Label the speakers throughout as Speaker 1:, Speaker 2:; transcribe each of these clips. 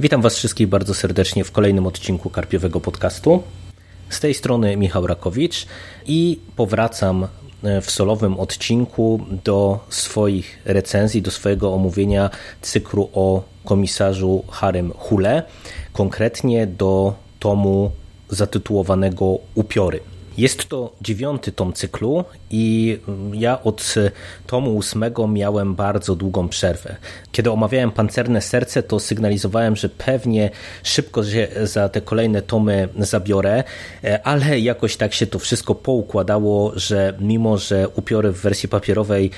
Speaker 1: Witam Was wszystkich bardzo serdecznie w kolejnym odcinku Karpiowego Podcastu. Z tej strony Michał Rakowicz i powracam e, w solowym odcinku do swoich recenzji, do swojego omówienia cyklu o komisarzu Harem Hule, konkretnie do tomu zatytułowanego Upiory. Jest to dziewiąty tom cyklu i ja od tomu ósmego miałem bardzo długą przerwę. Kiedy omawiałem Pancerne Serce, to sygnalizowałem, że pewnie szybko się za te kolejne tomy zabiorę, ale jakoś tak się to wszystko poukładało, że mimo, że upiory w wersji papierowej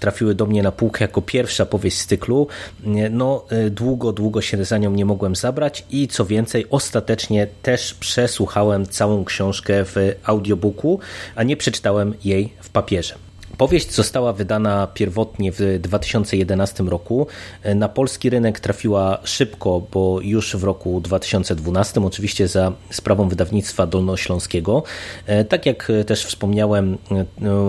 Speaker 1: trafiły do mnie na półkę jako pierwsza powieść z cyklu, no długo, długo się za nią nie mogłem zabrać i co więcej, ostatecznie też przesłuchałem całą książkę w audiobooku, a nie przeczytałem jej w papierze. Powieść została wydana pierwotnie w 2011 roku. Na polski rynek trafiła szybko, bo już w roku 2012, oczywiście za sprawą wydawnictwa dolnośląskiego. Tak jak też wspomniałem,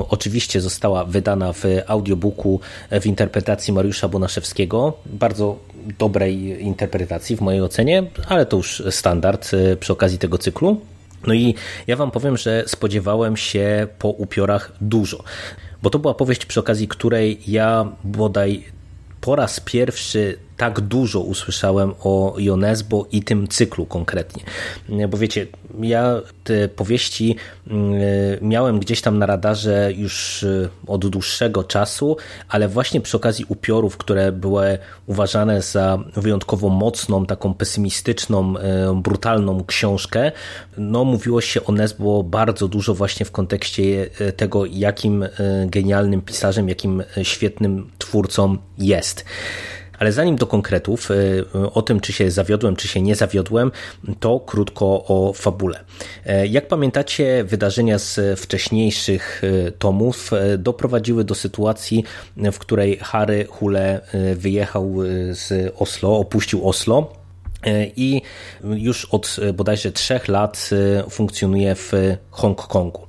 Speaker 1: oczywiście została wydana w audiobooku w interpretacji Mariusza Bonaszewskiego. Bardzo dobrej interpretacji w mojej ocenie, ale to już standard przy okazji tego cyklu. No i ja wam powiem, że spodziewałem się po upiorach dużo, bo to była powieść, przy okazji której ja bodaj po raz pierwszy tak dużo usłyszałem o Jonesbo i tym cyklu konkretnie. Bo wiecie, ja te powieści mm, miałem gdzieś tam na radarze już y, od dłuższego czasu, ale właśnie przy okazji upiorów, które były uważane za wyjątkowo mocną, taką pesymistyczną, y, brutalną książkę, no mówiło się o Nesbo bardzo dużo właśnie w kontekście y, tego, jakim genialnym pisarzem, jakim świetnym twórcą jest. Ale zanim do konkretów, y, o tym, czy się zawiodłem, czy się nie zawiodłem, to krótko o fabule. E, jak pamiętacie, wydarzenia z wcześniejszych y, tomów y, doprowadziły do sytuacji, w której Harry Hule wyjechał z Oslo, opuścił Oslo E, i już od e, bodajże trzech lat e, funkcjonuje w Hongkongu.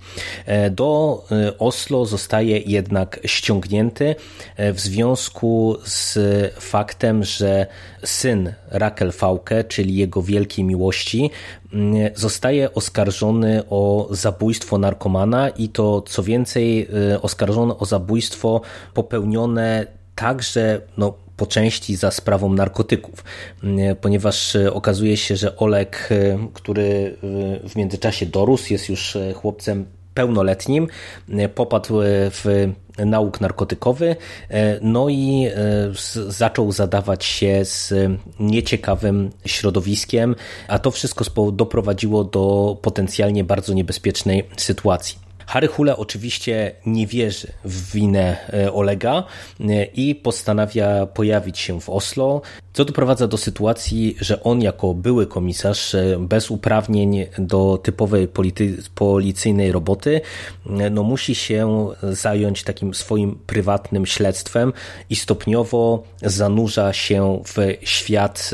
Speaker 1: Do Oslo zostaje jednak ściągnięty w związku z faktem, że syn Rakel Fauke, czyli jego wielkiej miłości, zostaje oskarżony o zabójstwo narkomana i to co więcej oskarżony o zabójstwo popełnione także no, po części za sprawą narkotyków, ponieważ e, okazuje się, że Olek, e, który e, w międzyczasie dorósł, jest już chłopcem pełnoletnim, popadł w nauk narkotykowy, no i zaczął zadawać się z nieciekawym środowiskiem, a to wszystko doprowadziło do potencjalnie bardzo niebezpiecznej sytuacji. Harry Hule oczywiście nie wierzy w winę e, Olega e, i postanawia pojawić się w Oslo, co doprowadza do sytuacji, że on jako były komisarz e, bez uprawnień do typowej policyjnej roboty no musi się zająć takim swoim prywatnym śledztwem i stopniowo zanurza się w świat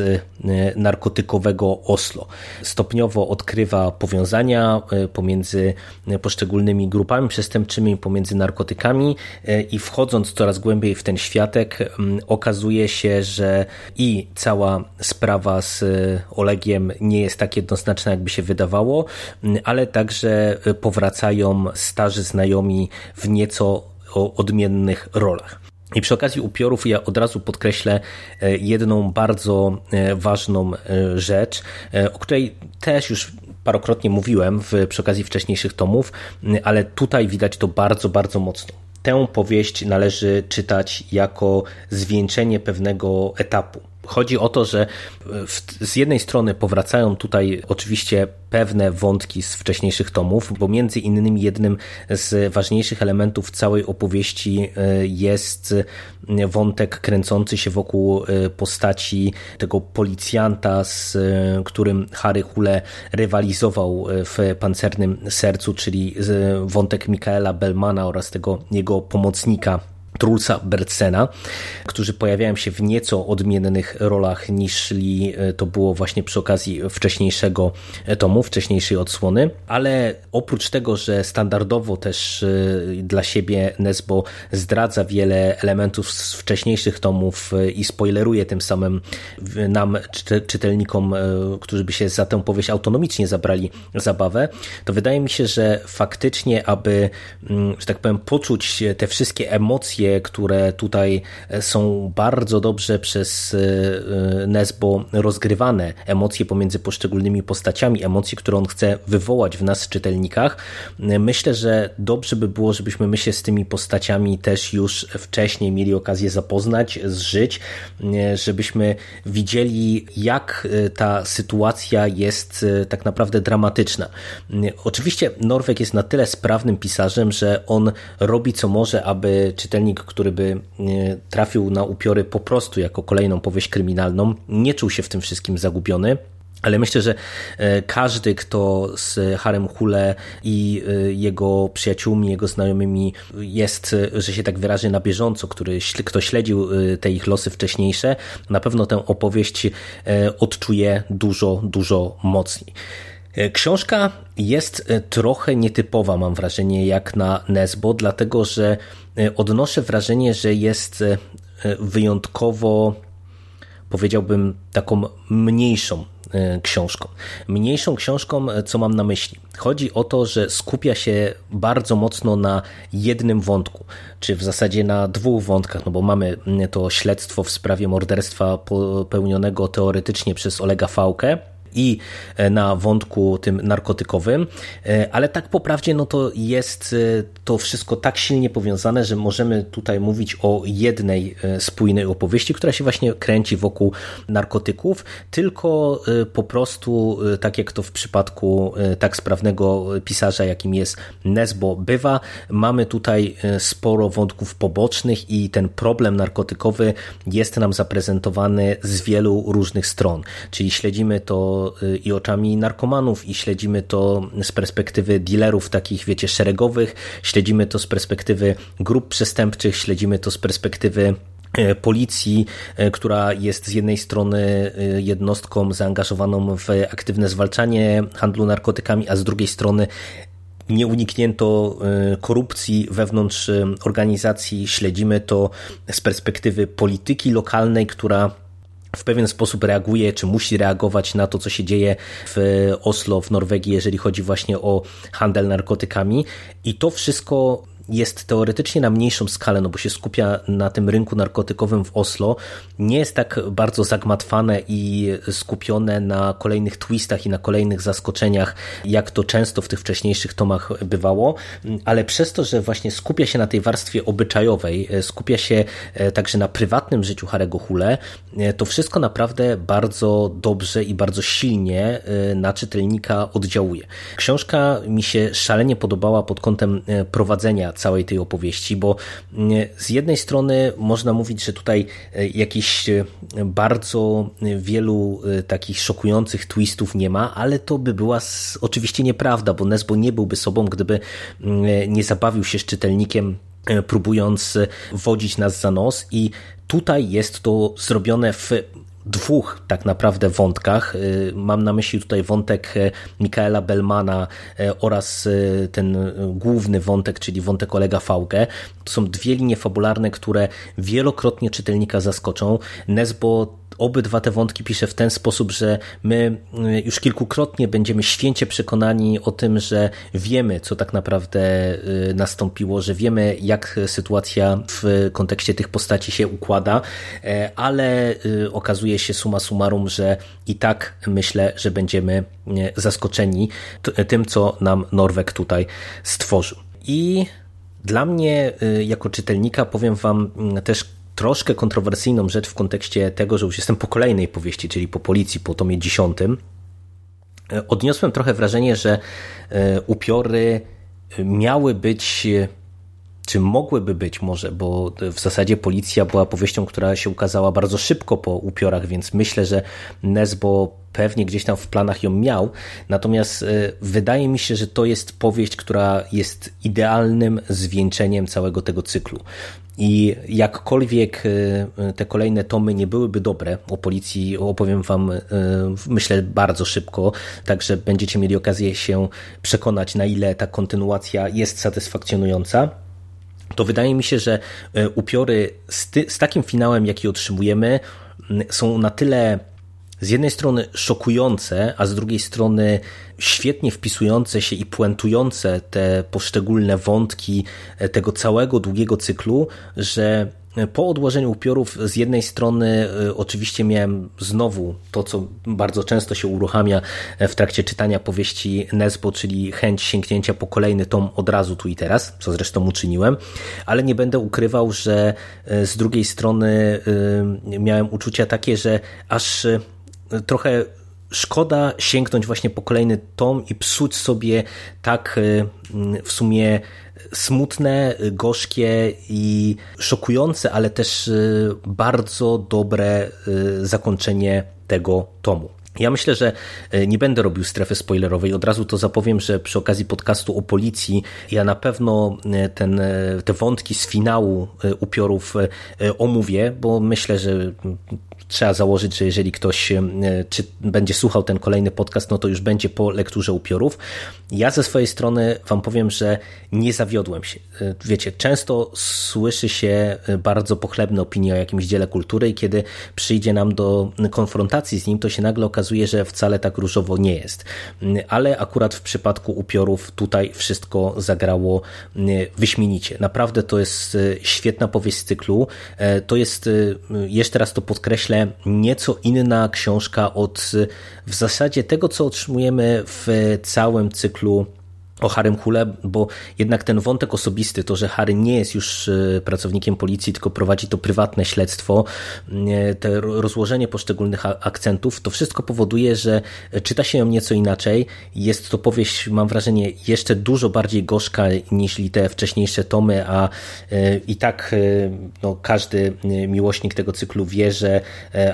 Speaker 1: narkotykowego Oslo. Stopniowo odkrywa powiązania pomiędzy poszczególnymi grupami przestępczymi, pomiędzy narkotykami e, i wchodząc coraz głębiej w ten światek okazuje się, że i cała sprawa z e, Olegiem nie jest tak jednoznaczna, jakby się wydawało, ale także e, powracają starzy znajomi w nieco odmiennych rolach. I przy okazji upiorów ja od razu podkreślę jedną bardzo ważną rzecz, o której też już parokrotnie mówiłem w, przy okazji wcześniejszych tomów, ale tutaj widać to bardzo, bardzo mocno. Tę powieść należy czytać jako zwieńczenie pewnego etapu. Chodzi o to, że z jednej strony powracają tutaj oczywiście pewne wątki z wcześniejszych tomów, bo między innymi jednym z ważniejszych elementów całej opowieści e, jest wątek kręcący się wokół e, postaci tego policjanta, z e, którym Harry Hule rywalizował w Pancernym Sercu, czyli wątek Mikaela Belmana oraz tego jego pomocnika Trulsa Bertsena, którzy pojawiają się w nieco odmiennych rolach niż to było właśnie przy okazji wcześniejszego tomu, wcześniejszej odsłony, ale oprócz tego, że standardowo też e, dla siebie Nesbo zdradza wiele elementów z wcześniejszych tomów i spoileruje tym samym nam, czytelnikom, którzy by się za tę powieść autonomicznie zabrali zabawę, to wydaje mi się, że faktycznie, aby, mm, że tak powiem, poczuć te wszystkie emocje które tutaj są bardzo dobrze przez e, e, Nesbo rozgrywane, emocje pomiędzy poszczególnymi postaciami, emocje, które on chce wywołać w nas, czytelnikach. Myślę, że dobrze by było, żebyśmy my się z tymi postaciami też już wcześniej mieli okazję zapoznać, zżyć, e, żebyśmy widzieli, jak ta sytuacja jest tak naprawdę dramatyczna. Oczywiście Norweg jest na tyle sprawnym pisarzem, że on robi co może, aby czytelnik który by trafił na upiory po prostu jako kolejną powieść kryminalną, nie czuł się w tym wszystkim zagubiony. Ale myślę, że e, każdy, kto z Harem Hule i e, jego przyjaciółmi, jego znajomymi jest, e, że się tak wyrażę, na bieżąco, który, kto śledził te ich losy wcześniejsze, na pewno tę opowieść odczuje dużo, dużo mocniej. Książka jest trochę nietypowa, mam wrażenie, jak na Nesbo, dlatego że odnoszę wrażenie, że jest wyjątkowo, powiedziałbym, taką mniejszą książką. Mniejszą książką, co mam na myśli? Chodzi o to, że skupia się bardzo mocno na jednym wątku, czy w zasadzie na dwóch wątkach, no bo mamy to śledztwo w sprawie morderstwa popełnionego teoretycznie przez Olega Fałkę, i e, na wątku tym narkotykowym, e, ale tak po prawdzie no to jest e, to wszystko tak silnie powiązane, że możemy tutaj mówić o jednej spójnej opowieści, która się właśnie kręci wokół narkotyków, tylko po prostu, tak jak to w przypadku tak sprawnego pisarza, jakim jest Nesbo bywa, mamy tutaj sporo wątków pobocznych i ten problem narkotykowy jest nam zaprezentowany z wielu różnych stron, czyli śledzimy to I oczami narkomanów i śledzimy to z perspektywy dealerów takich, wiecie, szeregowych, śledzimy to z perspektywy grup przestępczych, śledzimy to z perspektywy e, policji, e, która jest z jednej strony e, jednostką zaangażowaną w aktywne zwalczanie handlu narkotykami, a z drugiej strony nie uniknięto korupcji wewnątrz organizacji. Śledzimy to z perspektywy polityki lokalnej, która w pewien sposób reaguje, czy musi reagować na to, co się dzieje w Oslo, w Norwegii, jeżeli chodzi właśnie o handel narkotykami. I to wszystko jest teoretycznie na mniejszą skalę, no bo się skupia na tym rynku narkotykowym w Oslo, nie jest tak bardzo zagmatwane i skupione na kolejnych twistach i na kolejnych zaskoczeniach, jak to często w tych wcześniejszych tomach bywało, ale przez to, że właśnie skupia się na tej warstwie obyczajowej, skupia się e, także na prywatnym życiu Harego Hule, e, to wszystko naprawdę bardzo dobrze i bardzo silnie e, na czytelnika oddziałuje. Książka mi się szalenie podobała pod kątem prowadzenia całej tej opowieści, bo mm, z jednej strony można mówić, że tutaj e, jakichś e, bardzo wielu e, takich szokujących twistów nie ma, ale to by była oczywiście nieprawda, bo Nesbo nie byłby sobą, gdyby mm, nie zabawił się z czytelnikiem próbując wodzić nas za nos i tutaj jest to zrobione w dwóch tak naprawdę wątkach. Y, mam na myśli tutaj wątek y, Mikaela Belmana y, oraz ten główny wątek, czyli wątek Olega Fałkę. To są dwie linie fabularne, które wielokrotnie czytelnika zaskoczą. Nesbo obydwa te wątki pisze w ten sposób, że my już kilkukrotnie będziemy święcie przekonani o tym, że wiemy, co tak naprawdę nastąpiło, że wiemy, jak sytuacja w kontekście tych postaci się układa, ale okazuje się suma summarum, że i tak myślę, że będziemy zaskoczeni tym, co nam Norweg tutaj stworzył. I dla mnie, y, jako czytelnika, powiem Wam też troszkę kontrowersyjną rzecz w kontekście tego, że już jestem po kolejnej powieści, czyli po policji, po tomie dziesiątym. Y, odniosłem trochę wrażenie, że y, upiory miały być czy mogłyby być może, bo w zasadzie Policja była powieścią, która się ukazała bardzo szybko po upiorach, więc myślę, że Nesbo pewnie gdzieś tam w planach ją miał. Natomiast e, wydaje mi się, że to jest powieść, która jest idealnym zwieńczeniem całego tego cyklu. I jakkolwiek e, te kolejne tomy nie byłyby dobre, o policji opowiem Wam, e, myślę, bardzo szybko, także będziecie mieli okazję się przekonać, na ile ta kontynuacja jest satysfakcjonująca to wydaje mi się, że upiory z, ty, z takim finałem, jaki otrzymujemy, są na tyle z jednej strony szokujące, a z drugiej strony świetnie wpisujące się i puentujące te poszczególne wątki e, tego całego długiego cyklu, że po odłożeniu upiorów z jednej strony e, oczywiście miałem znowu to, co bardzo często się uruchamia e, w trakcie czytania powieści Nesbo, czyli chęć sięgnięcia po kolejny tom od razu tu i teraz, co zresztą uczyniłem, ale nie będę ukrywał, że z drugiej strony miałem uczucia takie, że aż trochę szkoda sięgnąć właśnie po kolejny tom i psuć sobie tak y, w sumie smutne, gorzkie i szokujące, ale też y, bardzo dobre y, zakończenie tego tomu. Ja myślę, że nie będę robił strefy spoilerowej. Od razu to zapowiem, że przy okazji podcastu o policji ja na pewno ten, te wątki z finału upiorów omówię, bo myślę, że trzeba założyć, że jeżeli ktoś e, czy będzie słuchał ten kolejny podcast, no to już będzie po lekturze upiorów. Ja ze swojej strony Wam powiem, że nie zawiodłem się. E, wiecie, często słyszy się e, bardzo pochlebne opinie o jakimś dziele kultury i kiedy przyjdzie nam do konfrontacji z nim, to się nagle okazuje, że wcale tak różowo nie jest. Ale akurat w przypadku upiorów tutaj wszystko zagrało wyśmienicie. Naprawdę to jest świetna powieść z cyklu. To jest, jeszcze raz to podkreślę, nieco inna książka od w zasadzie tego, co otrzymujemy w całym cyklu o Harym Hule, bo jednak ten wątek osobisty, to, że Harry nie jest już e, pracownikiem policji, tylko prowadzi to prywatne śledztwo, e, te rozłożenie poszczególnych akcentów, to wszystko powoduje, że czyta się ją nieco inaczej. Jest to powieść, mam wrażenie, jeszcze dużo bardziej gorzka niż te wcześniejsze tomy, a e, i tak no, każdy miłośnik tego cyklu wie, że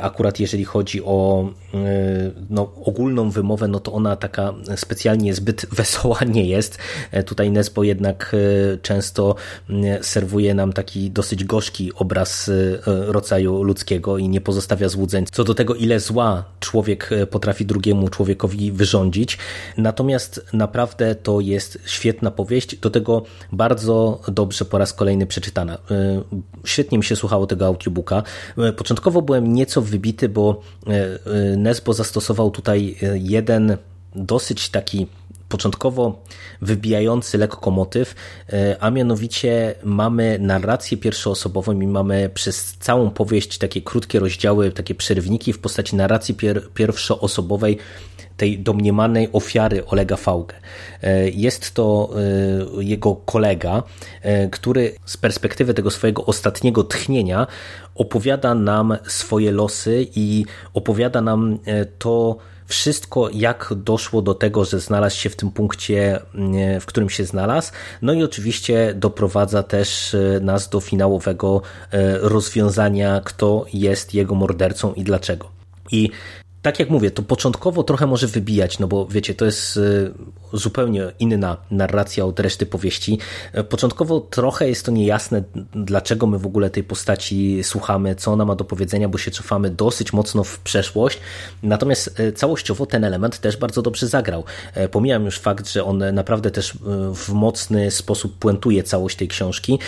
Speaker 1: akurat jeżeli chodzi o no, ogólną wymowę, no to ona taka specjalnie zbyt wesoła nie jest. E, tutaj Nesbo jednak e, często serwuje nam taki dosyć gorzki obraz e, rodzaju ludzkiego i nie pozostawia złudzeń co do tego, ile zła człowiek potrafi drugiemu człowiekowi wyrządzić. Natomiast naprawdę to jest świetna powieść, do tego bardzo dobrze po raz kolejny przeczytana. Świetnie mi się słuchało tego audiobooka. Początkowo byłem nieco wybity, bo Nesbo zastosował tutaj jeden dosyć taki początkowo wybijający lekko motyw, e, a mianowicie mamy narrację pierwszoosobową i mamy przez całą powieść takie krótkie rozdziały, takie przerwniki w postaci narracji pier pierwszoosobowej tej domniemanej ofiary Olega Fałkę. E, jest to e, jego kolega, który z perspektywy tego swojego ostatniego tchnienia opowiada nam swoje losy i opowiada nam to, wszystko, jak doszło do tego, że znalazł się w tym punkcie, mm, w którym się znalazł. No i oczywiście doprowadza też e, nas do finałowego e, rozwiązania, kto jest jego mordercą i dlaczego. I tak jak mówię, to początkowo trochę może wybijać, no bo wiecie, to jest zupełnie inna narracja od reszty powieści. Początkowo trochę jest to niejasne, dlaczego my w ogóle tej postaci słuchamy, co ona ma do powiedzenia, bo się cofamy dosyć mocno w przeszłość. Natomiast y, całościowo ten element też bardzo dobrze zagrał. E, pomijam już fakt, że on naprawdę też w mocny sposób puentuje całość tej książki,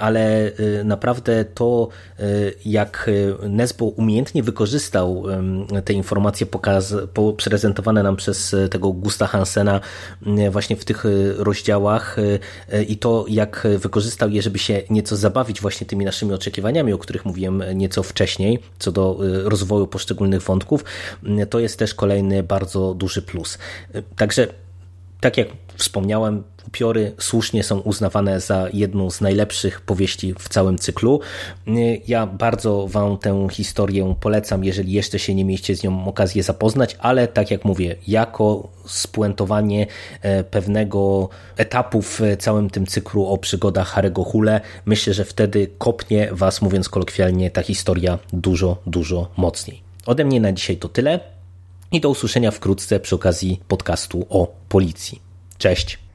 Speaker 1: ale naprawdę to, jak Nesbo umiejętnie wykorzystał te informacje, pokaz, prezentowane nam przez e, tego Gusta Hansena e, właśnie w tych e, rozdziałach i to, jak wykorzystał je, żeby się nieco zabawić właśnie tymi naszymi oczekiwaniami, o których mówiłem nieco wcześniej, co do rozwoju poszczególnych wątków, to jest też kolejny bardzo duży plus. Także tak jak wspomniałem, Upiory słusznie są uznawane za jedną z najlepszych powieści w całym cyklu. Ja bardzo Wam tę historię polecam, jeżeli jeszcze się nie mieliście z nią okazję zapoznać, ale tak jak mówię, jako spuentowanie e, pewnego etapu w całym tym cyklu o przygodach Harry'ego Hule, myślę, że wtedy kopnie Was, mówiąc kolokwialnie, ta historia dużo, dużo mocniej. Ode mnie na dzisiaj to tyle i do usłyszenia wkrótce przy okazji podcastu o policji. Cześć!